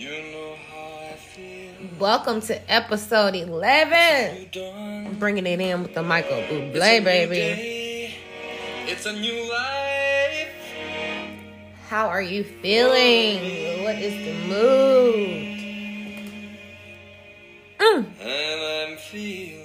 You know how I feel. Welcome to episode 11. You done. Bringing it in with the Michael It's Bublé, new baby. day. It's a new life. How are you feeling? What is the mood? Mm. And I'm feeling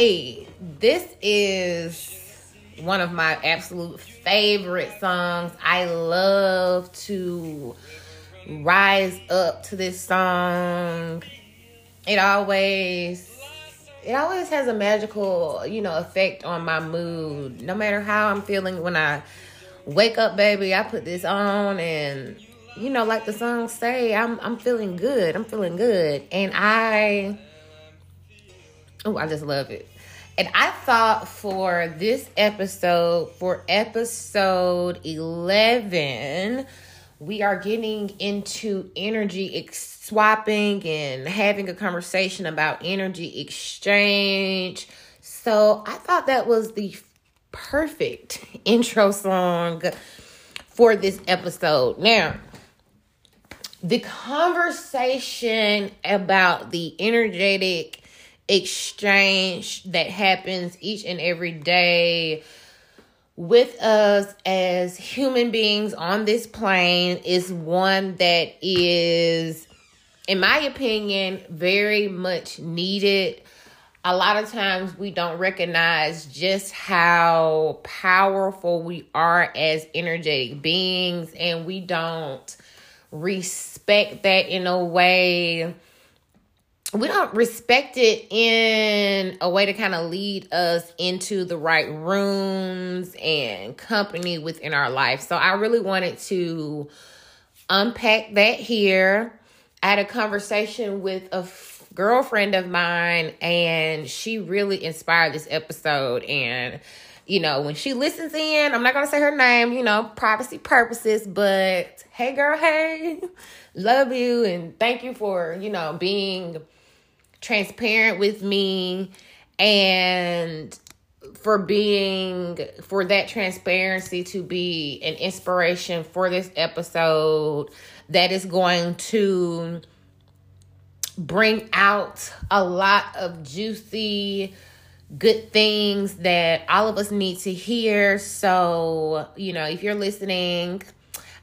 Hey, this is one of my absolute favorite songs. I love to rise up to this song. It always it always has a magical, you know, effect on my mood. No matter how I'm feeling when I wake up, baby, I put this on and you know, like the song say, I'm I'm feeling good. I'm feeling good. And I Oh, I just love it. And I thought for this episode, for episode 11, we are getting into energy ex- swapping and having a conversation about energy exchange. So I thought that was the perfect intro song for this episode. Now, the conversation about the energetic exchange that happens each and every day with us as human beings on this plane is one that is, in my opinion, very much needed. A lot of times we don't recognize just how powerful we are as energetic beings, and we don't respect that in a way we don't respect it in a way to kind of lead us into the right rooms and company within our life. So I really wanted to unpack that here. I had a conversation with a f- girlfriend of mine, and she really inspired this episode. And you know, when she listens in, I'm not gonna say her name, you know, privacy purposes, but hey, girl, hey, love you, and thank you for you know being transparent with me and for being for that transparency to be an inspiration for this episode that is going to bring out a lot of juicy good things that all of us need to hear. So you know if you're listening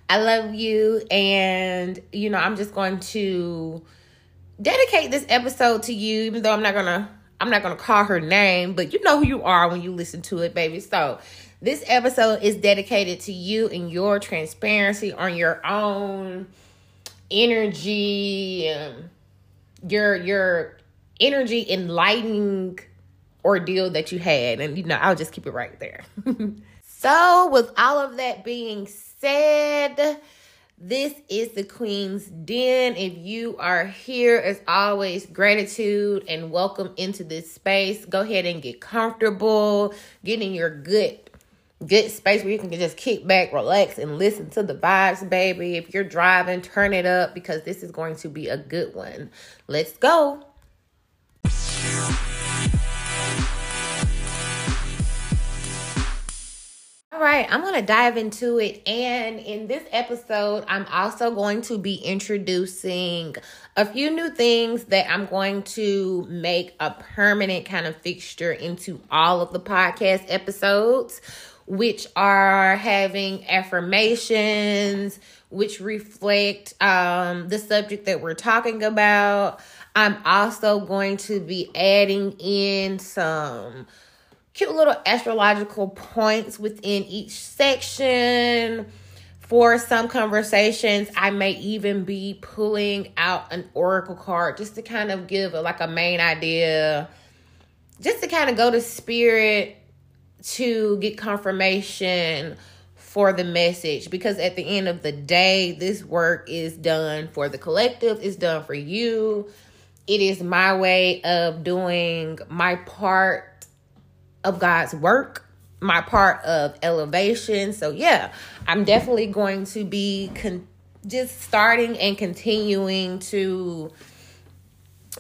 i love you. And you know i'm just going to dedicate this episode to you even though i'm not gonna i'm not gonna call her name but you know who you are when you listen to it baby. So this episode is dedicated to you and your transparency on your own energy um, your your energy enlightening ordeal that you had. And you know i'll just keep it right there. So with all of that being said this is the Queen's Den. If you are here, as always, gratitude and welcome into this space. Go ahead and get comfortable, get in your good good space where you can just kick back, relax, and listen to the vibes, baby. If you're driving, turn it up because this is going to be a good one. Let's go. All right, I'm going to dive into it. And in this episode, I'm also going to be introducing a few new things that I'm going to make a permanent kind of fixture into all of the podcast episodes, which are having affirmations, which reflect um, the subject that we're talking about. I'm also going to be adding in some cute little astrological points within each section. For some conversations, I may even be pulling out an oracle card just to kind of give a, like a main idea, just to kind of go to spirit to get confirmation for the message. Because at the end of the day, this work is done for the collective, it's done for you. It is my way of doing my part of God's work, my part of elevation. So, yeah, I'm definitely going to be con- just starting and continuing to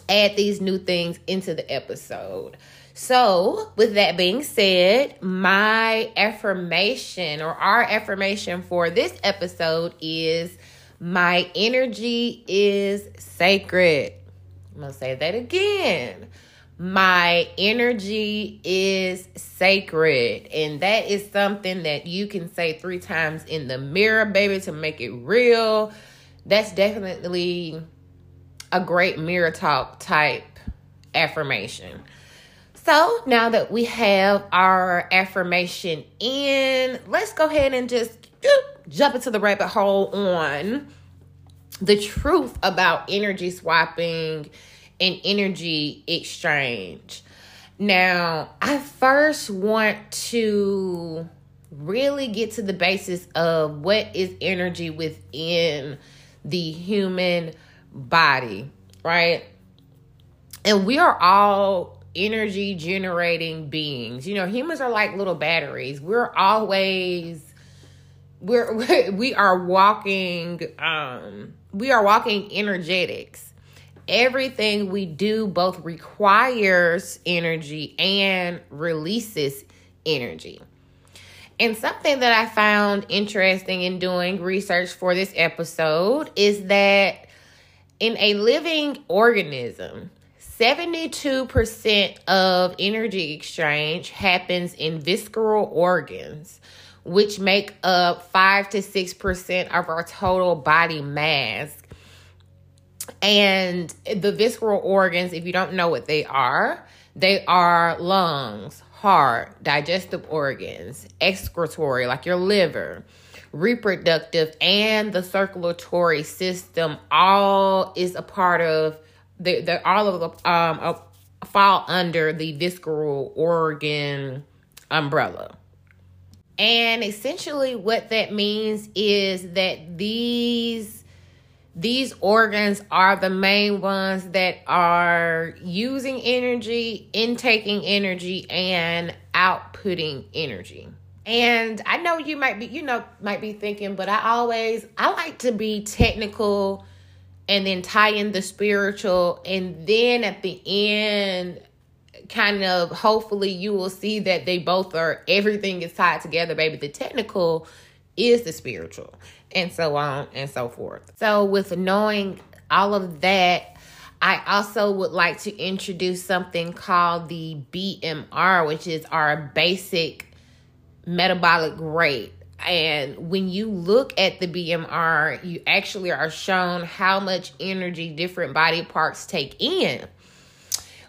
add these new things into the episode. So, with that being said, my affirmation or our affirmation for this episode is my energy is sacred. I'm going to say that again. My energy is sacred. And that is something that you can say three times in the mirror, baby, to make it real. That's definitely a great mirror talk type affirmation. So now that we have our affirmation in, let's go ahead and just jump into the rabbit hole on the truth about energy swapping and energy exchange. Now, I first want to really get to the basis of what is energy within the human body, right? And we are all energy generating beings. You know, humans are like little batteries. We're always we're we are walking um we are walking energetics. Everything we do both requires energy and releases energy. And something that I found interesting in doing research for this episode is that in a living organism, 72% of energy exchange happens in visceral organs, which make up 5 to 6% of our total body mass. And the visceral organs, if you don't know what they are, they are lungs, heart, digestive organs, excretory, like your liver, reproductive, and the circulatory system. All is a part of the, the all of the um fall under the visceral organ umbrella. And essentially what that means is that these these organs are the main ones that are using energy, intaking energy and outputting energy. And I know you might be you know might be thinking but I always I like to be technical and then tie in the spiritual. And then at the end kind of hopefully you will see that they both are everything is tied together baby. The technical is the spiritual and so on and so forth so with knowing all of that i also would like to introduce something called the bmr which is our basic metabolic rate and when you look at the BMR, you actually are shown how much energy different body parts take in.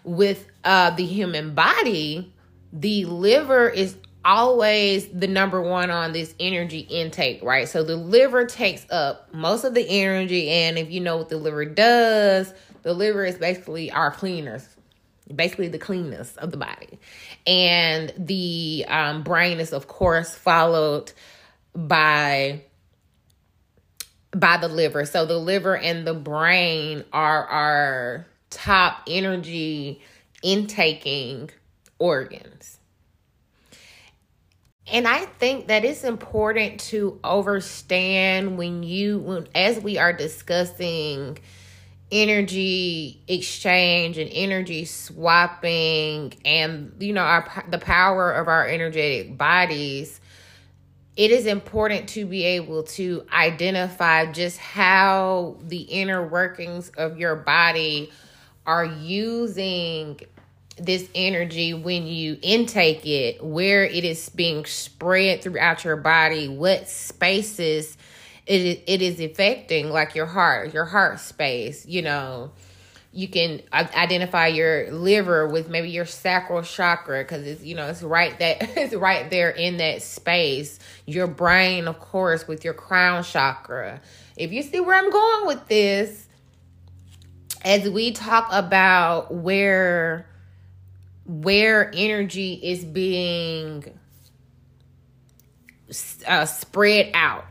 With uh, the human body, the liver is always the number one on this energy intake, right? So the liver takes up most of the energy. And if you know what the liver does, the liver is basically our cleaners, basically the cleanness of the body. And the um, brain is, of course, followed by by the liver. So the liver and the brain are our top energy intaking organs. And I think that it's important to understand when you when as we are discussing energy exchange and energy swapping and you know our the power of our energetic bodies it is important to be able to identify just how the inner workings of your body are using this energy when you intake it, where it is being spread throughout your body, what spaces it, it is affecting, like your heart, your heart space, you know. You can identify your liver with maybe your sacral chakra because it's you know it's right that it's right there in that space. Your brain of course with your crown chakra. If you see where i'm going with this as we talk about where where energy is being uh, spread out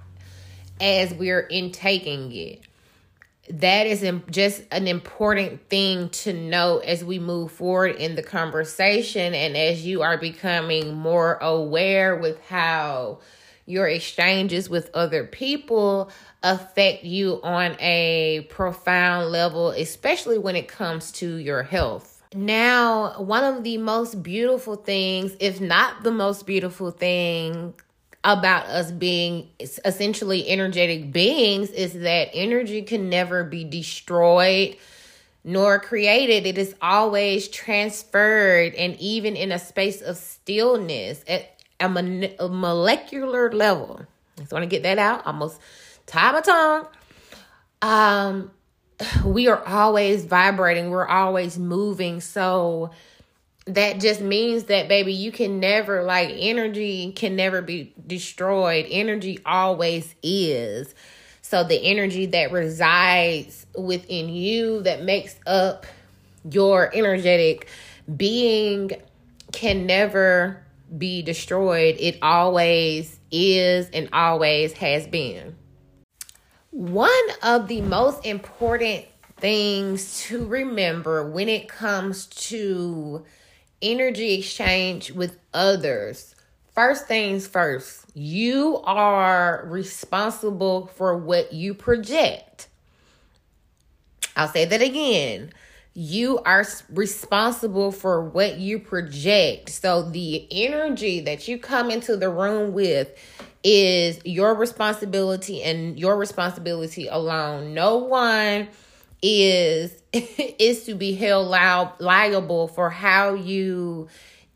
as we're intaking it that is just an important thing to know as we move forward in the conversation and as you are becoming more aware with how your exchanges with other people affect you on a profound level, especially when it comes to your health. Now, one of the most beautiful things, if not the most beautiful thing about us being essentially energetic beings, is that energy can never be destroyed nor created. It is always transferred, and even in a space of stillness at a, mon- a molecular level. I just want to get that out. Almost tie my tongue. Um, we are always vibrating. We're always moving. So that just means that baby you can never like energy can never be destroyed energy always is so the energy that resides within you that makes up your energetic being can never be destroyed. It always is and always has been. One of the most important things to remember when it comes to energy exchange with others First things first, you are responsible for what you project. I'll say that again. You are responsible for what you project. So the energy that you come into the room with is your responsibility and your responsibility alone. No one is is to be held liable for how you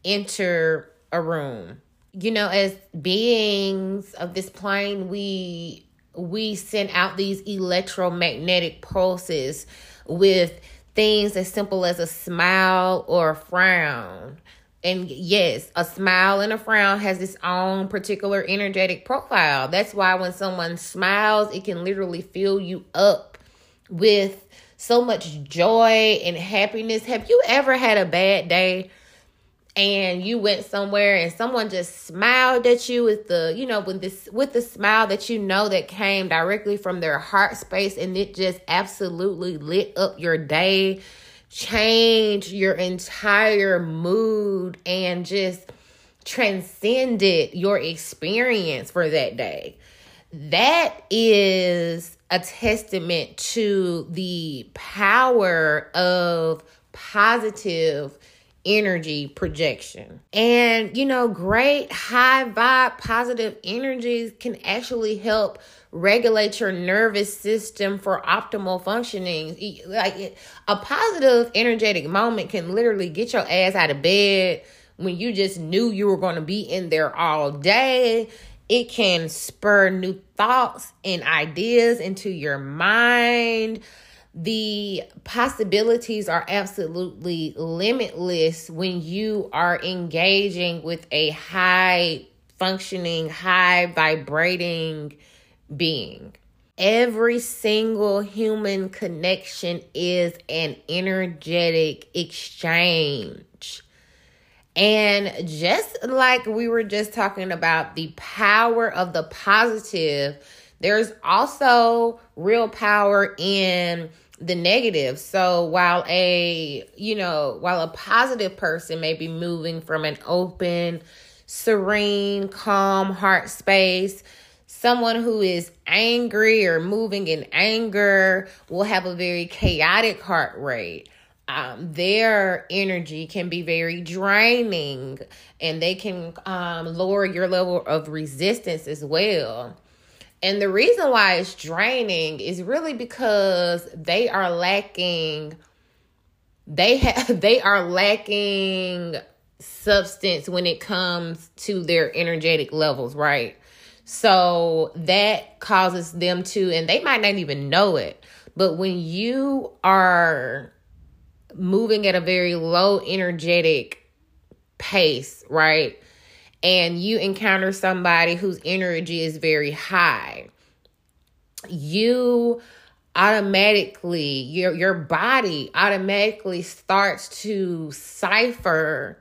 enter a room you know, as beings of this plane, we we send out these electromagnetic pulses with things as simple as a smile or a frown. And yes, a smile and a frown has its own particular energetic profile. That's why when someone smiles, it can literally fill you up with so much joy and happiness. Have you ever had a bad day? and you went somewhere and someone just smiled at you with the you know with this with the smile that you know that came directly from their heart space and it just absolutely lit up your day changed your entire mood and just transcended your experience for that day. That is a testament to the power of positive energy projection. And, you know, great high vibe, positive energies can actually help regulate your nervous system for optimal functioning. Like a positive, energetic moment can literally get your ass out of bed when you just knew you were going to be in there all day. It can spur new thoughts and ideas into your mind the possibilities are absolutely limitless when you are engaging with a high functioning, high vibrating being. Every single human connection is an energetic exchange. And just like we were just talking about the power of the positive, there's also real power in the negative. So while a, you know, while a positive person may be moving from an open, serene, calm heart space, someone who is angry or moving in anger will have a very chaotic heart rate. Um, their energy can be very draining and they can um, lower your level of resistance as well. And the reason why it's draining is really because they are lacking they have they are lacking substance when it comes to their energetic levels, right? So that causes them to and they might not even know it. But when you are moving at a very low energetic pace, right? And you encounter somebody whose energy is very high, you automatically your your body automatically starts to cipher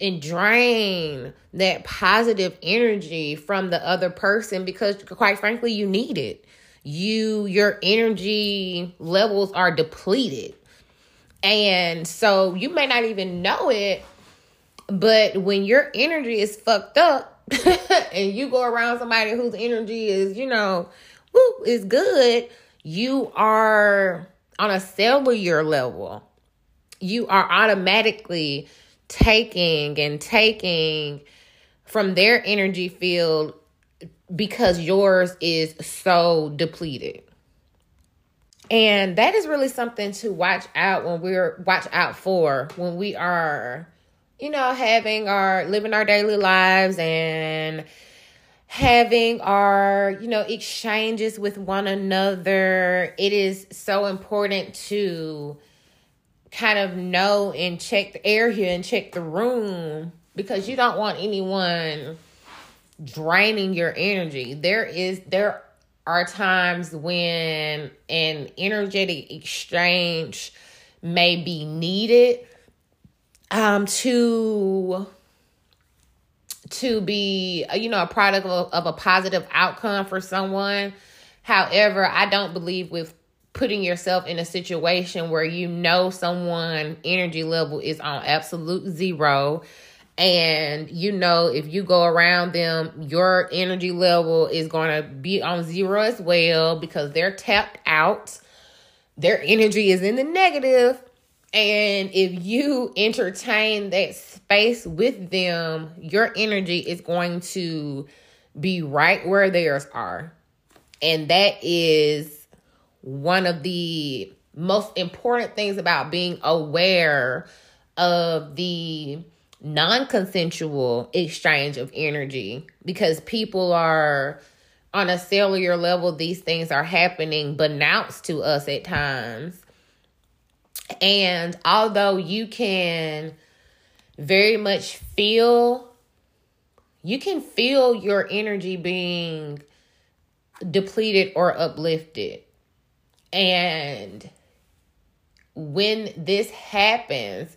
and drain that positive energy from the other person because quite frankly you need it. You your energy levels are depleted. And so you may not even know it but when your energy is fucked up and you go around somebody whose energy is, you know, woo, is good, you are on a cellular level. You are automatically taking and taking from their energy field because yours is so depleted. And that is really something to watch out when we're watch out for when we are, you know, having our living our daily lives and having our, you know, exchanges with one another. It is so important to kind of know and check the here and check the room because you don't want anyone draining your energy. There is there are times when an energetic exchange may be needed um to to be you know a product of, of a positive outcome for someone. However i don't believe with putting yourself in a situation where you know someone energy level is on absolute zero and you know if you go around them your energy level is going to be on zero as well because they're tapped out. Their energy is in the negative and if you entertain that space with them your energy is going to be right where theirs are and that is one of the most important things about being aware of the non consensual exchange of energy because people are on a cellular level, these things are happening announced to us at times. And although you can very much feel, you can feel your energy being depleted or uplifted. And when this happens,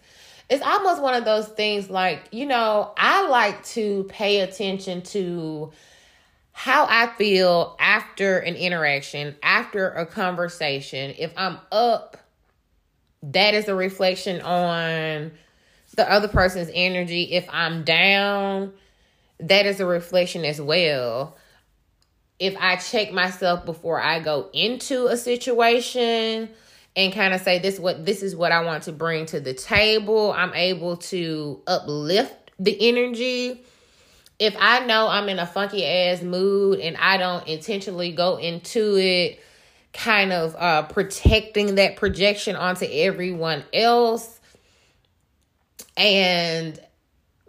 it's almost one of those things like, you know, I like to pay attention to how I feel after an interaction, after a conversation. If I'm up, that is a reflection on the other person's energy. If I'm down, that is a reflection as well. If I check myself before I go into a situation, and kind of say this what this is what I want to bring to the table. I'm able to uplift the energy. If I know I'm in a funky ass mood and I don't intentionally go into it kind of uh protecting that projection onto everyone else and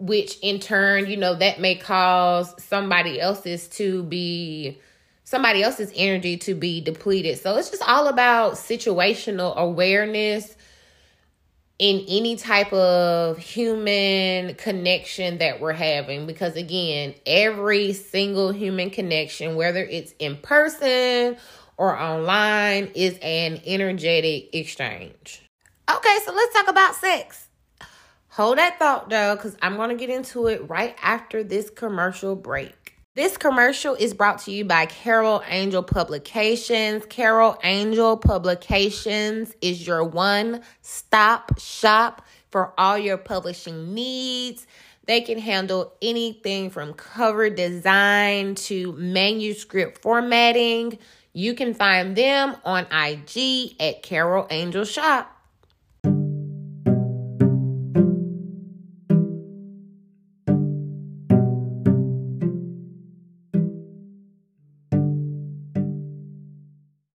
which in turn, you know, that may cause somebody else's to be somebody else's energy to be depleted. So it's just all about situational awareness in any type of human connection that we're having because again every single human connection whether it's in person or online is an energetic exchange okay so let's talk about sex hold that thought though because i'm going to get into it right after this commercial break this commercial is brought to you by Carol Angel Publications. Carol Angel Publications is your one stop shop for all your publishing needs. They can handle anything from cover design to manuscript formatting. You can find them on IG at Carol Angel Shop.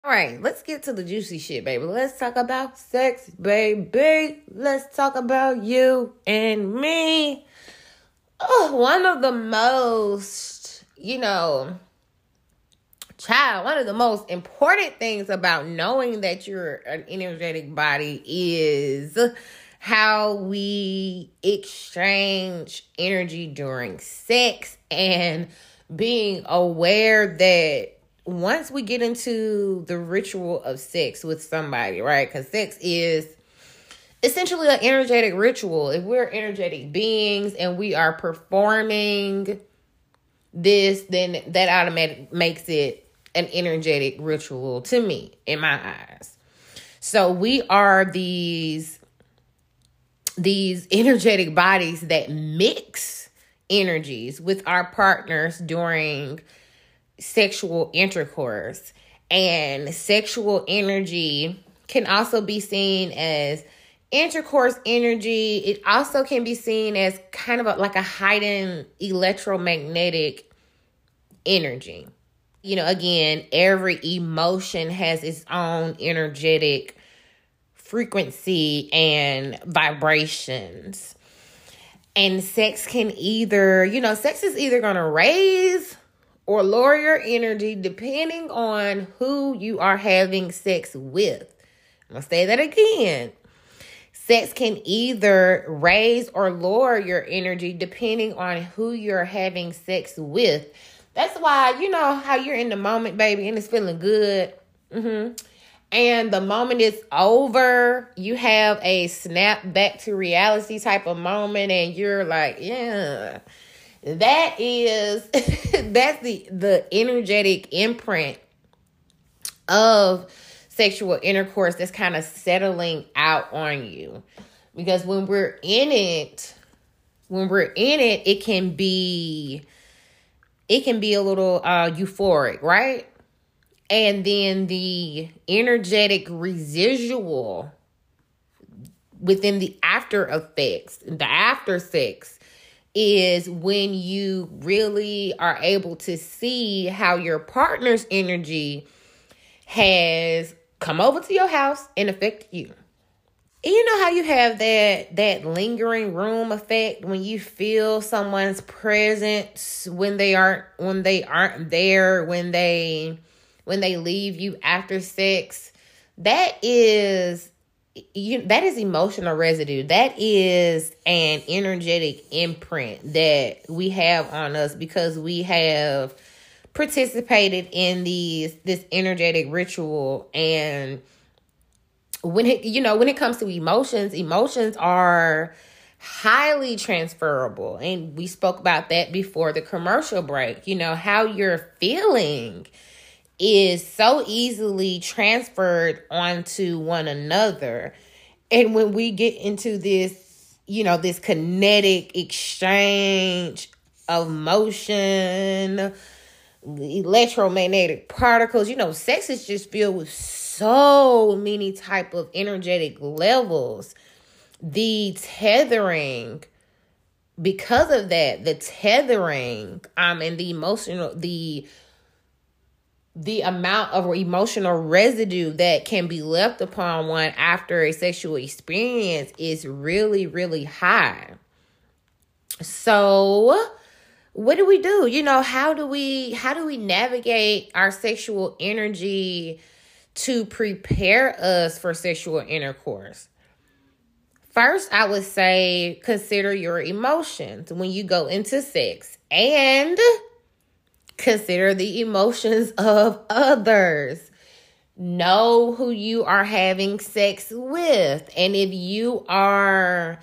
All right, let's get to the juicy shit, baby. Let's talk about sex, baby. Let's talk about you and me. Oh, one of the most, you know, child, one of the most important things about knowing that you're an energetic body is how we exchange energy during sex and being aware that once we get into the ritual of sex with somebody, right? Because sex is essentially an energetic ritual. If we're energetic beings and we are performing this, then that automatic makes it an energetic ritual to me in my eyes. So we are these these energetic bodies that mix energies with our partners during sexual intercourse. And sexual energy can also be seen as intercourse energy. It also can be seen as kind of a, like a heightened electromagnetic energy. You know, again, every emotion has its own energetic frequency and vibrations. And sex can either, you know, sex is either going to raise or lower your energy depending on who you are having sex with. I'm going to say that again. Sex can either raise or lower your energy depending on who you're having sex with. That's why, you know, how you're in the moment, baby, and it's feeling good. Mm-hmm. And the moment is over, you have a snap back to reality type of moment, and you're like, yeah that is that's the the energetic imprint of sexual intercourse that's kind of settling out on you because when we're in it when we're in it it can be it can be a little uh euphoric right and then the energetic residual within the after effects the after sex is when you really are able to see how your partner's energy has come over to your house and affected you. You know how you have that that lingering room effect when you feel someone's presence when they aren't when they aren't there when they when they leave you after sex. That is you that is emotional residue that is an energetic imprint that we have on us because we have participated in these this energetic ritual and when it you know when it comes to emotions emotions are highly transferable and we spoke about that before the commercial break you know how you're feeling is so easily transferred onto one another. And when we get into this, you know, this kinetic exchange of motion, electromagnetic particles, you know, sex is just filled with so many type of energetic levels. The tethering because of that, the tethering um and the emotional the the amount of emotional residue that can be left upon one after a sexual experience is really, really high. So, what do we do? You know, how do we how do we navigate our sexual energy to prepare us for sexual intercourse? First, I would say consider your emotions when you go into sex and Consider the emotions of others. Know who you are having sex with. And if you are,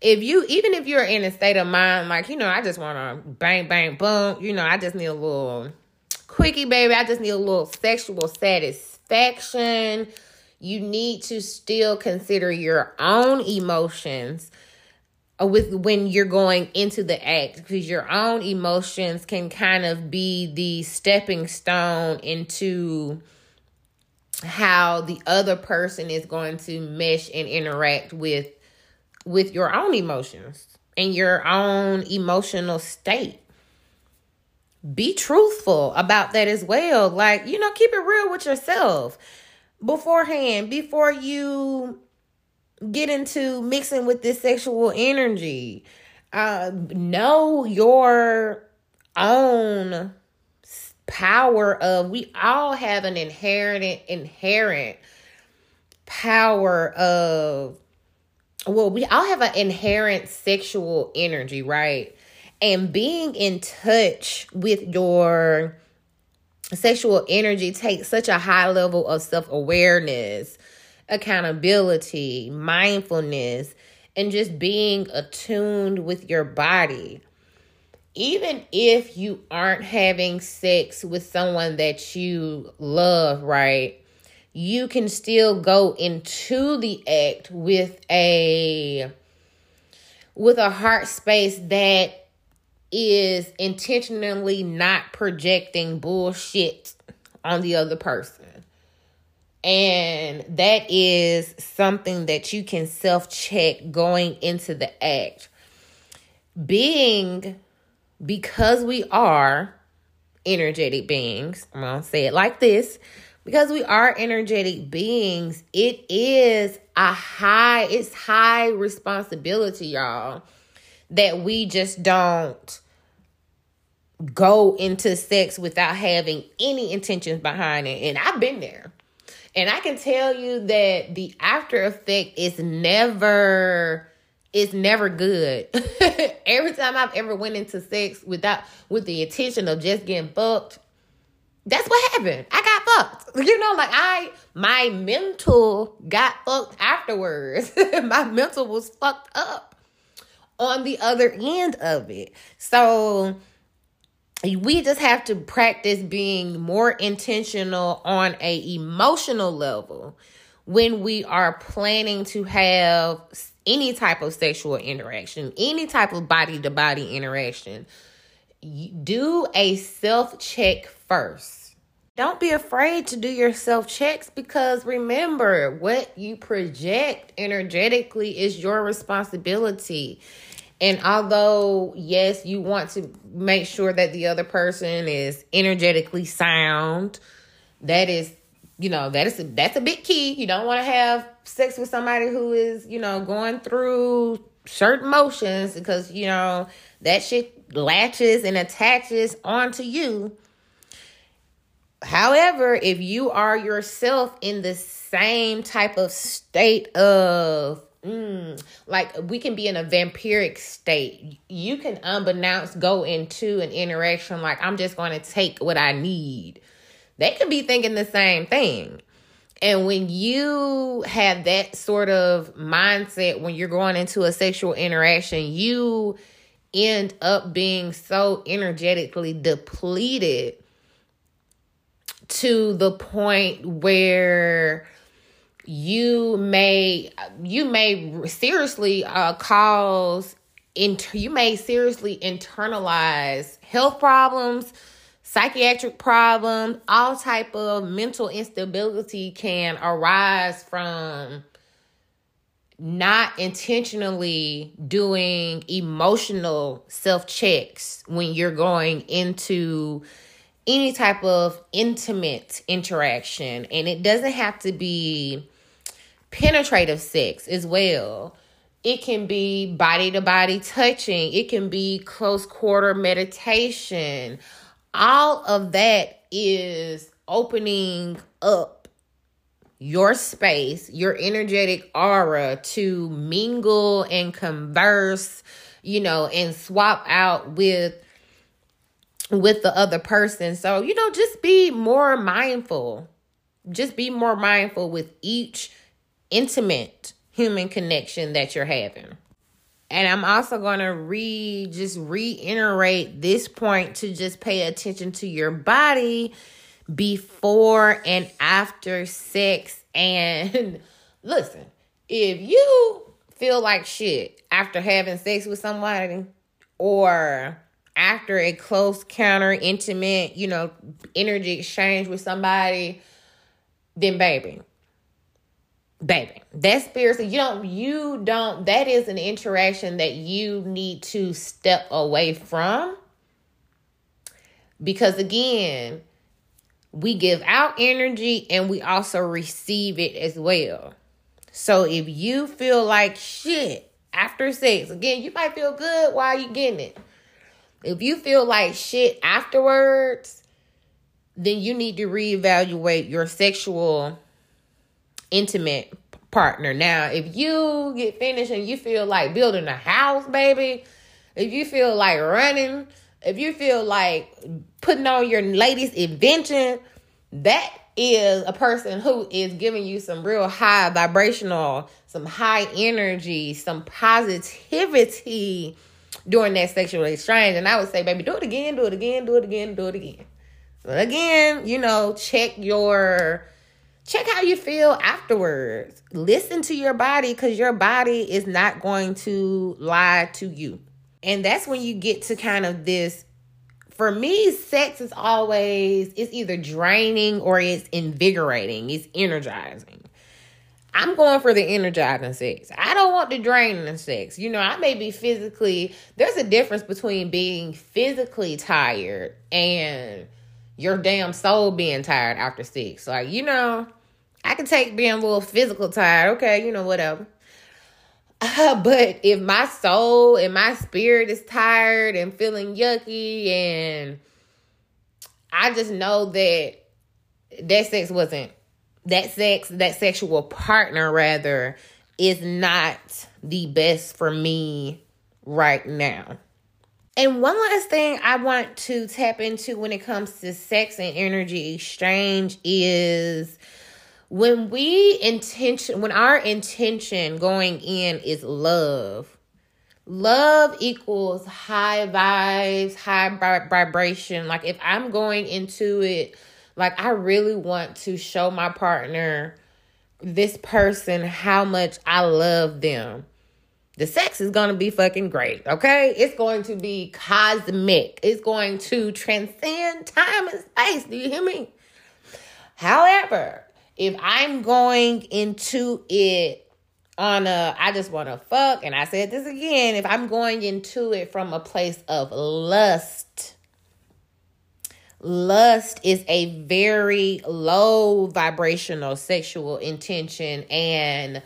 if you, even if you're in a state of mind, like, you know, I just want to bang, bang, boom, you know, I just need a little quickie, baby. I just need a little sexual satisfaction. You need to still consider your own emotions uh, with when you're going into the act because your own emotions can kind of be the stepping stone into how the other person is going to mesh and interact with with your own emotions and your own emotional state be truthful about that as well like you know keep it real with yourself beforehand before you get into mixing with this sexual energy. Uh, know your own power of we all have an inherent inherent power of well we all have an inherent sexual energy right and being in touch with your sexual energy takes such a high level of self-awareness accountability, mindfulness, and just being attuned with your body. Even if you aren't having sex with someone that you love, right? You can still go into the act with a with a heart space that is intentionally not projecting bullshit on the other person. And that is something that you can self check going into the act. Being, because we are energetic beings, I'm going to say it like this because we are energetic beings, it is a high, it's high responsibility, y'all, that we just don't go into sex without having any intentions behind it. And I've been there. And I can tell you that the after effect is never it's never good. Every time I've ever went into sex without with the intention of just getting fucked, that's what happened. I got fucked. You know, like I my mental got fucked afterwards. my mental was fucked up on the other end of it. So we just have to practice being more intentional on a emotional level when we are planning to have any type of sexual interaction, any type of body to body interaction. Do a self check first. Don't be afraid to do your self checks because remember, what you project energetically is your responsibility. And although, yes, you want to make sure that the other person is energetically sound, that is, you know, that is a, that's a big key. You don't want to have sex with somebody who is, you know, going through certain motions because, you know, that shit latches and attaches onto you. However, if you are yourself in the same type of state of Mm, like we can be in a vampiric state. You can unbeknownst go into an interaction like I'm just going to take what I need. They could be thinking the same thing. And when you have that sort of mindset when you're going into a sexual interaction, you end up being so energetically depleted to the point where you may you may seriously uh, cause inter- you may seriously internalize health problems psychiatric problems all type of mental instability can arise from not intentionally doing emotional self checks when you're going into any type of intimate interaction and it doesn't have to be penetrative sex as well. It can be body to body touching, it can be close quarter meditation. All of that is opening up your space, your energetic aura to mingle and converse, you know, and swap out with with the other person. So, you know, just be more mindful. Just be more mindful with each intimate human connection that you're having. And I'm also going to re just reiterate this point to just pay attention to your body before and after sex. And listen, if you feel like shit after having sex with somebody or after a close counter, intimate, you know, energy exchange with somebody, then baby, baby. That's spiritual you don't you don't that is an interaction that you need to step away from. Because again we give out energy and we also receive it as well. So if you feel like shit after sex again you might feel good while you getting it if you feel like shit afterwards then you need to reevaluate your sexual intimate partner. Now, if you get finished and you feel like building a house, baby, if you feel like running, if you feel like putting on your latest invention, that is a person who is giving you some real high vibrational, some high energy, some positivity during that sexual exchange. And I would say, baby, do it again, do it again, do it again, do it again. So again, you know, check your check how you feel afterwards. Listen to your body because your body is not going to lie to you. And that's when you get to kind of this for me, sex is always it's either draining or it's invigorating, it's energizing. I'm going for the energizing sex. I don't want the draining sex. You know, I may be physically, there's a difference between being physically tired and your damn soul being tired after sex. Like, you know, I can take being a little physical tired. Okay, you know, whatever. Uh, but if my soul and my spirit is tired and feeling yucky and I just know that that sex wasn't that sex, that sexual partner rather, is not the best for me right now. And one last thing I want to tap into when it comes to sex and energy exchange is when we intention when our intention going in is love. Love equals high vibes, high vibration. Like if I'm going into it like, I really want to show my partner, this person, how much I love them. The sex is going to be fucking great, okay? It's going to be cosmic. It's going to transcend time and space. Do you hear me? However, if I'm going into it on a I just want to fuck, and I said this again, if I'm going into it from a place of lust, lust is a very low vibrational sexual intention and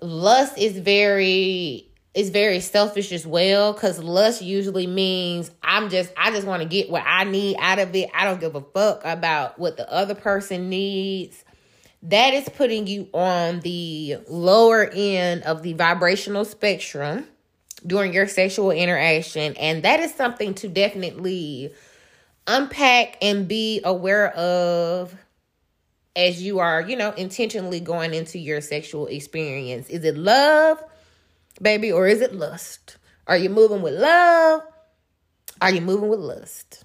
lust is very is very selfish as well because lust usually means i'm just i just want to get what i need out of it. I don't give a fuck about what the other person needs. That is putting you on the lower end of the vibrational spectrum during your sexual interaction and that is something to definitely unpack and be aware of as you are, you know, intentionally going into your sexual experience. Is it love, baby, or is it lust? Are you moving with love? Are you moving with lust?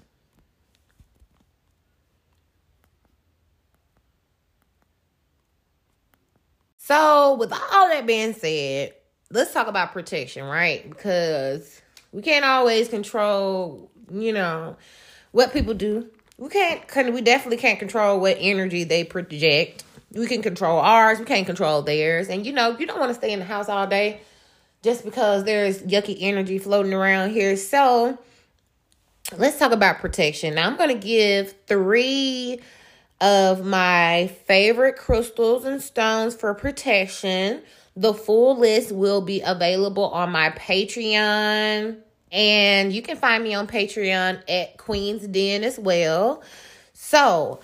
So, with all that being said, let's talk about protection, right? Because we can't always control, you know, what people do. We can't, we definitely can't control what energy they project. We can control ours, we can't control theirs. And you know, you don't want to stay in the house all day just because there's yucky energy floating around here. So, let's talk about protection. Now, I'm going to give three of my favorite crystals and stones for protection. The full list will be available on my Patreon and you can find me on Patreon at Queen's Den as well. So,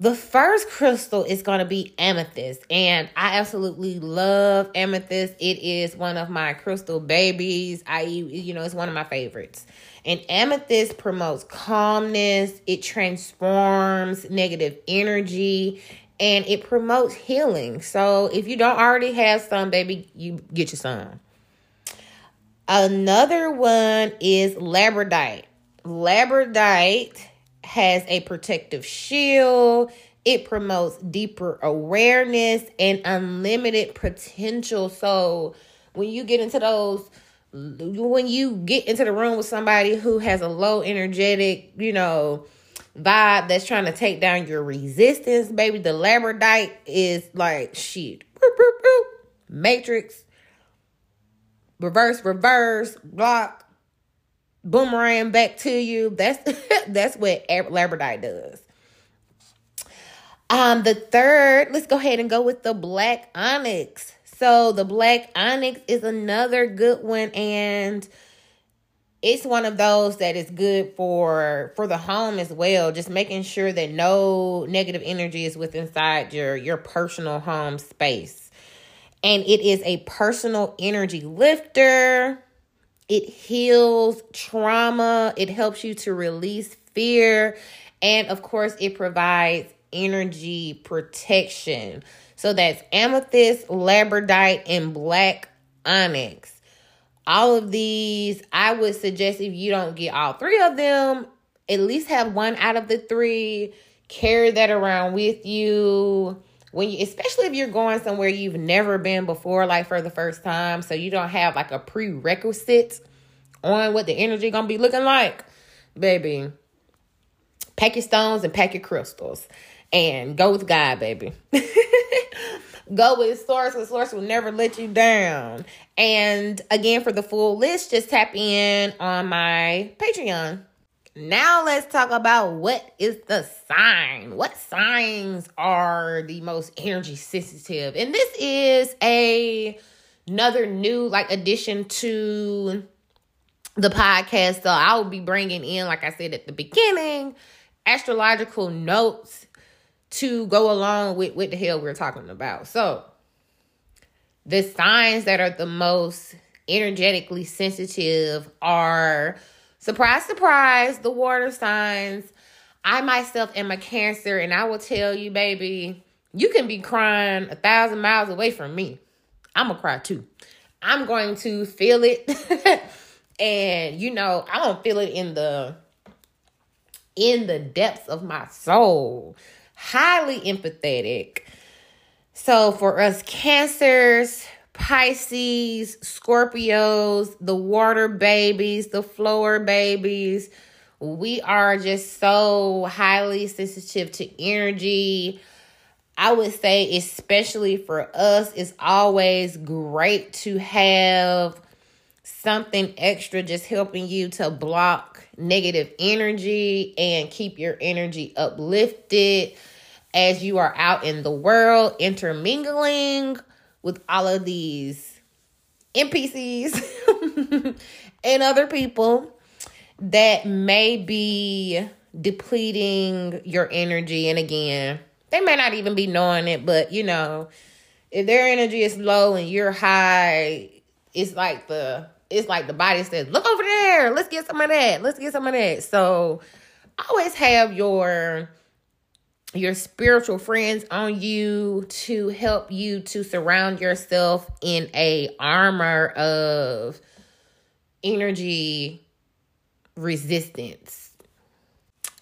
the first crystal is going to be amethyst, and I absolutely love amethyst. It is one of my crystal babies. I, you know, it's one of my favorites. And amethyst promotes calmness, it transforms negative energy, and it promotes healing. So, if you don't already have some, baby, you get you some. Another one is labradorite. Labradorite has a protective shield. It promotes deeper awareness and unlimited potential. So when you get into those when you get into the room with somebody who has a low energetic, you know, vibe that's trying to take down your resistance, baby, the labradorite is like shit. Matrix reverse, reverse, block, boomerang back to you. That's that's what Labradorite does. Um, the third, let's go ahead and go with the black onyx. So the black onyx is another good one, and it's one of those that is good for for the home as well. Just making sure that no negative energy is within inside your your personal home space and it is a personal energy lifter. It heals trauma, it helps you to release fear, and of course, it provides energy protection. So that's amethyst, labradorite, and black onyx. All of these, I would suggest if you don't get all three of them, at least have one out of the three. Carry that around with you when you especially if you're going somewhere you've never been before like for the first time so you don't have like a prerequisite on what the energy gonna be looking like baby, pack your stones and pack your crystals and go with God, baby. go with source because source will never let you down. And again for the full list just tap in on my patreon now let's talk about what is the sign. What signs are the most energy sensitive? And this is a another new like addition to the podcast. So i will be bringing in like i said at the beginning astrological notes to go along with what the hell we're talking about. So, the signs that are the most energetically sensitive are surprise, surprise, the water signs. I myself am a cancer, and I will tell you, baby, you can be crying a thousand miles away from me. I'm gonna cry too. I'm going to feel it. and you know, I don't feel it in the in the depths of my soul highly empathetic. So for us cancers, Pisces, Scorpios, the water babies, the floor babies, we are just so highly sensitive to energy. I would say, especially for us, it's always great to have something extra just helping you to block negative energy and keep your energy uplifted as you are out in the world intermingling with all of these NPCs and other people that may be depleting your energy. And again, they may not even be knowing it, but you know, if their energy is low and you're high, it's like the it's like the body says, look over there, let's get some of that, let's get some of that. So always have your your spiritual friends on you to help you to surround yourself in a armor of energy resistance.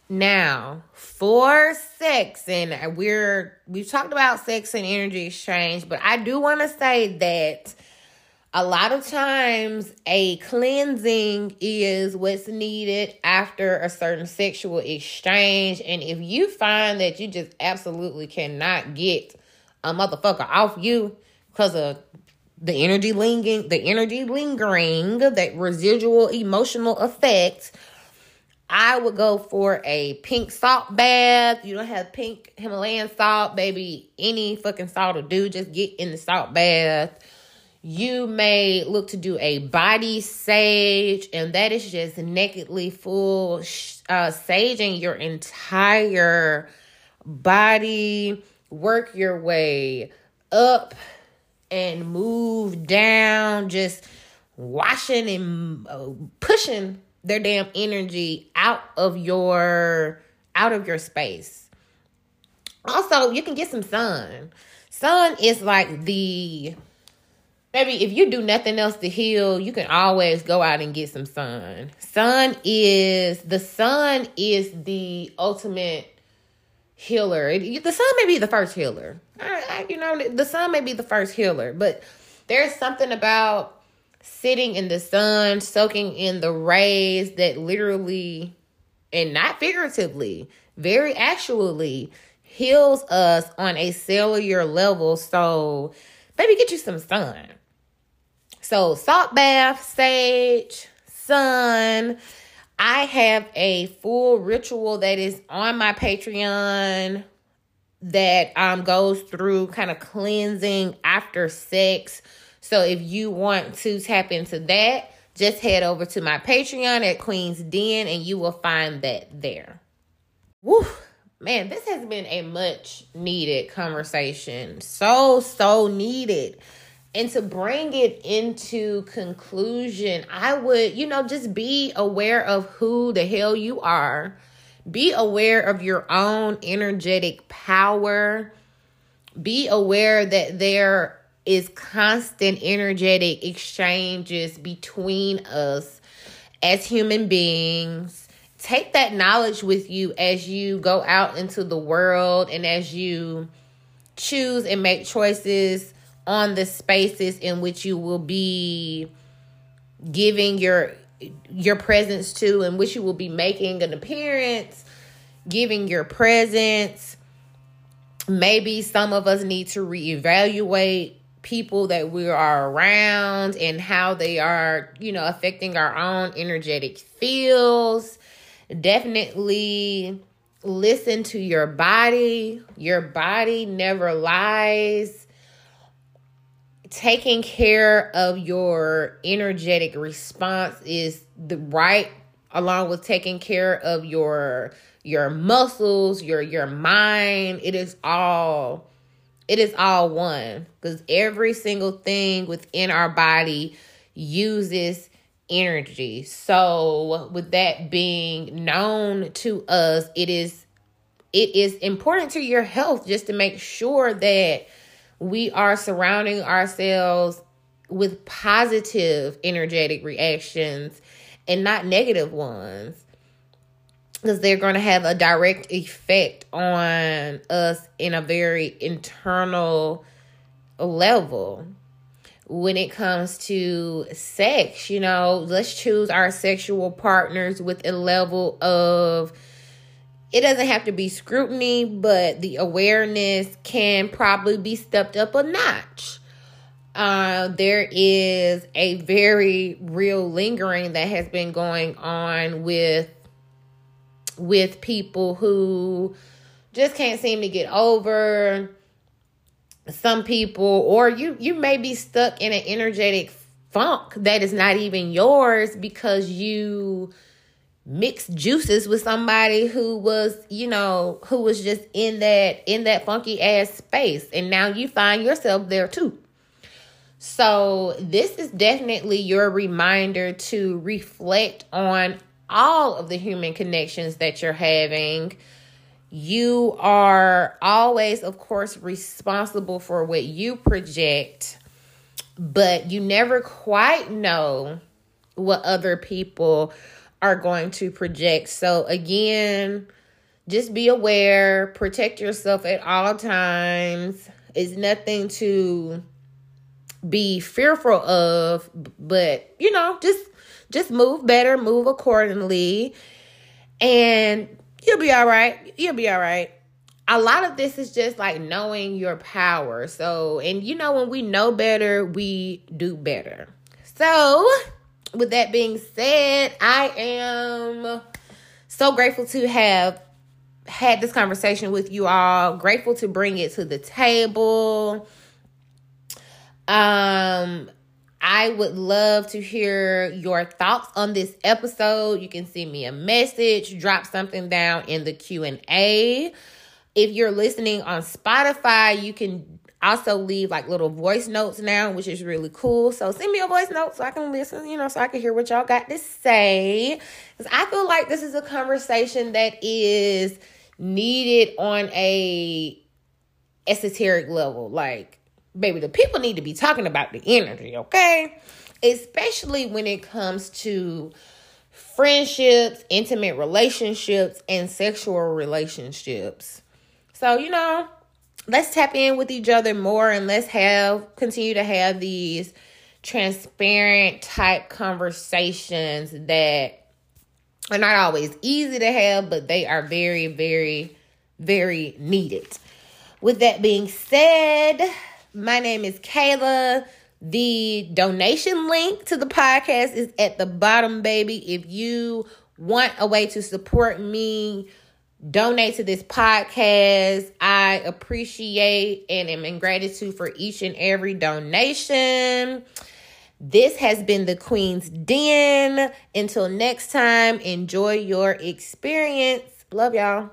Now, for sex and we're we've talked about sex and energy exchange, but I do want to say that a lot of times a cleansing is what's needed after a certain sexual exchange and if you find that you just absolutely cannot get a motherfucker off you because of the energy lingering the energy lingering that residual emotional effect I would go for a pink salt bath. You don't have pink Himalayan salt, baby. Any fucking salt will do. Just get in the salt bath you may look to do a body sage, and that is just nakedly full uh, saging your entire body. Work your way up and move down, just washing and uh, pushing their damn energy out of your out of your space. Also, you can get some sun. Sun is like the Maybe if you do nothing else to heal, you can always go out and get some sun. Sun is the sun is the ultimate healer. The sun may be the first healer. I, I, you know, the sun may be the first healer, but there's something about sitting in the sun, soaking in the rays that literally and not figuratively, very actually heals us on a cellular level. So, baby, get you some sun. So, salt bath, sage, sun. I have a full ritual that is on my Patreon that um goes through kind of cleansing after sex. So if you want to tap into that, just head over to my Patreon at Queen's Den and you will find that there. Woo! Man, this has been a much needed conversation. So, so needed and to bring it into conclusion, I would, you know, just be aware of who the hell you are. Be aware of your own energetic power. Be aware that there is constant energetic exchanges between us as human beings. Take that knowledge with you as you go out into the world and as you choose and make choices on the spaces in which you will be giving your your presence to and which you will be making an appearance, giving your presence. Maybe some of us need to reevaluate people that we are around and how they are, you know, affecting our own energetic fields. Definitely listen to your body. Your body never lies. Taking care of your energetic response is the right along with taking care of your your muscles, your your mind. It is all it is all one because every single thing within our body uses energy. So, with that being known to us, it is it is important to your health just to make sure that we are surrounding ourselves with positive energetic reactions and not negative ones because they're going to have a direct effect on us in a very internal level. When it comes to sex you know let's choose our sexual partners with a level of it doesn't have to be scrutiny but the awareness can probably be stepped up a notch. Uh, there is a very real lingering that has been going on with with people who just can't seem to get over some people or you you may be stuck in an energetic funk that is not even yours because you mixed juices with somebody who was you know who was just in that in that funky ass space and now you find yourself there too so this is definitely your reminder to reflect on all of the human connections that you're having. You are always, of course, responsible for what you project, but you never quite know what other people are going to project. So, again, just be aware, protect yourself at all times. It's nothing to be fearful of, but you know, just just move better, move accordingly, and you'll be all right. You'll be all right. A lot of this is just like knowing your power. So, and you know, when we know better, we do better. So, with that being said, I am so grateful to have had this conversation with you all. Grateful to bring it to the table. Um, I would love to hear your thoughts on this episode. You can send me a message, drop something down in the Q&A. If you're listening on Spotify, you can also leave like little voice notes now, which is really cool. So send me a voice note so I can listen, you know, so I can hear what y'all got to say. Because I feel like this is a conversation that is needed on a esoteric level. Like baby, the people need to be talking about the energy, okay? Especially when it comes to friendships, intimate relationships, and sexual relationships. So, you know, let's tap in with each other more and let's have continue to have these transparent type conversations that are not always easy to have, but they are very, very, very needed. With that being said, my name is Kayla. The donation link to the podcast is at the bottom, baby. If you want a way to support me, donate to this podcast. I appreciate and am in gratitude for each and every donation. This has been the Queen's Den. Until next time, enjoy your experience. Love y'all.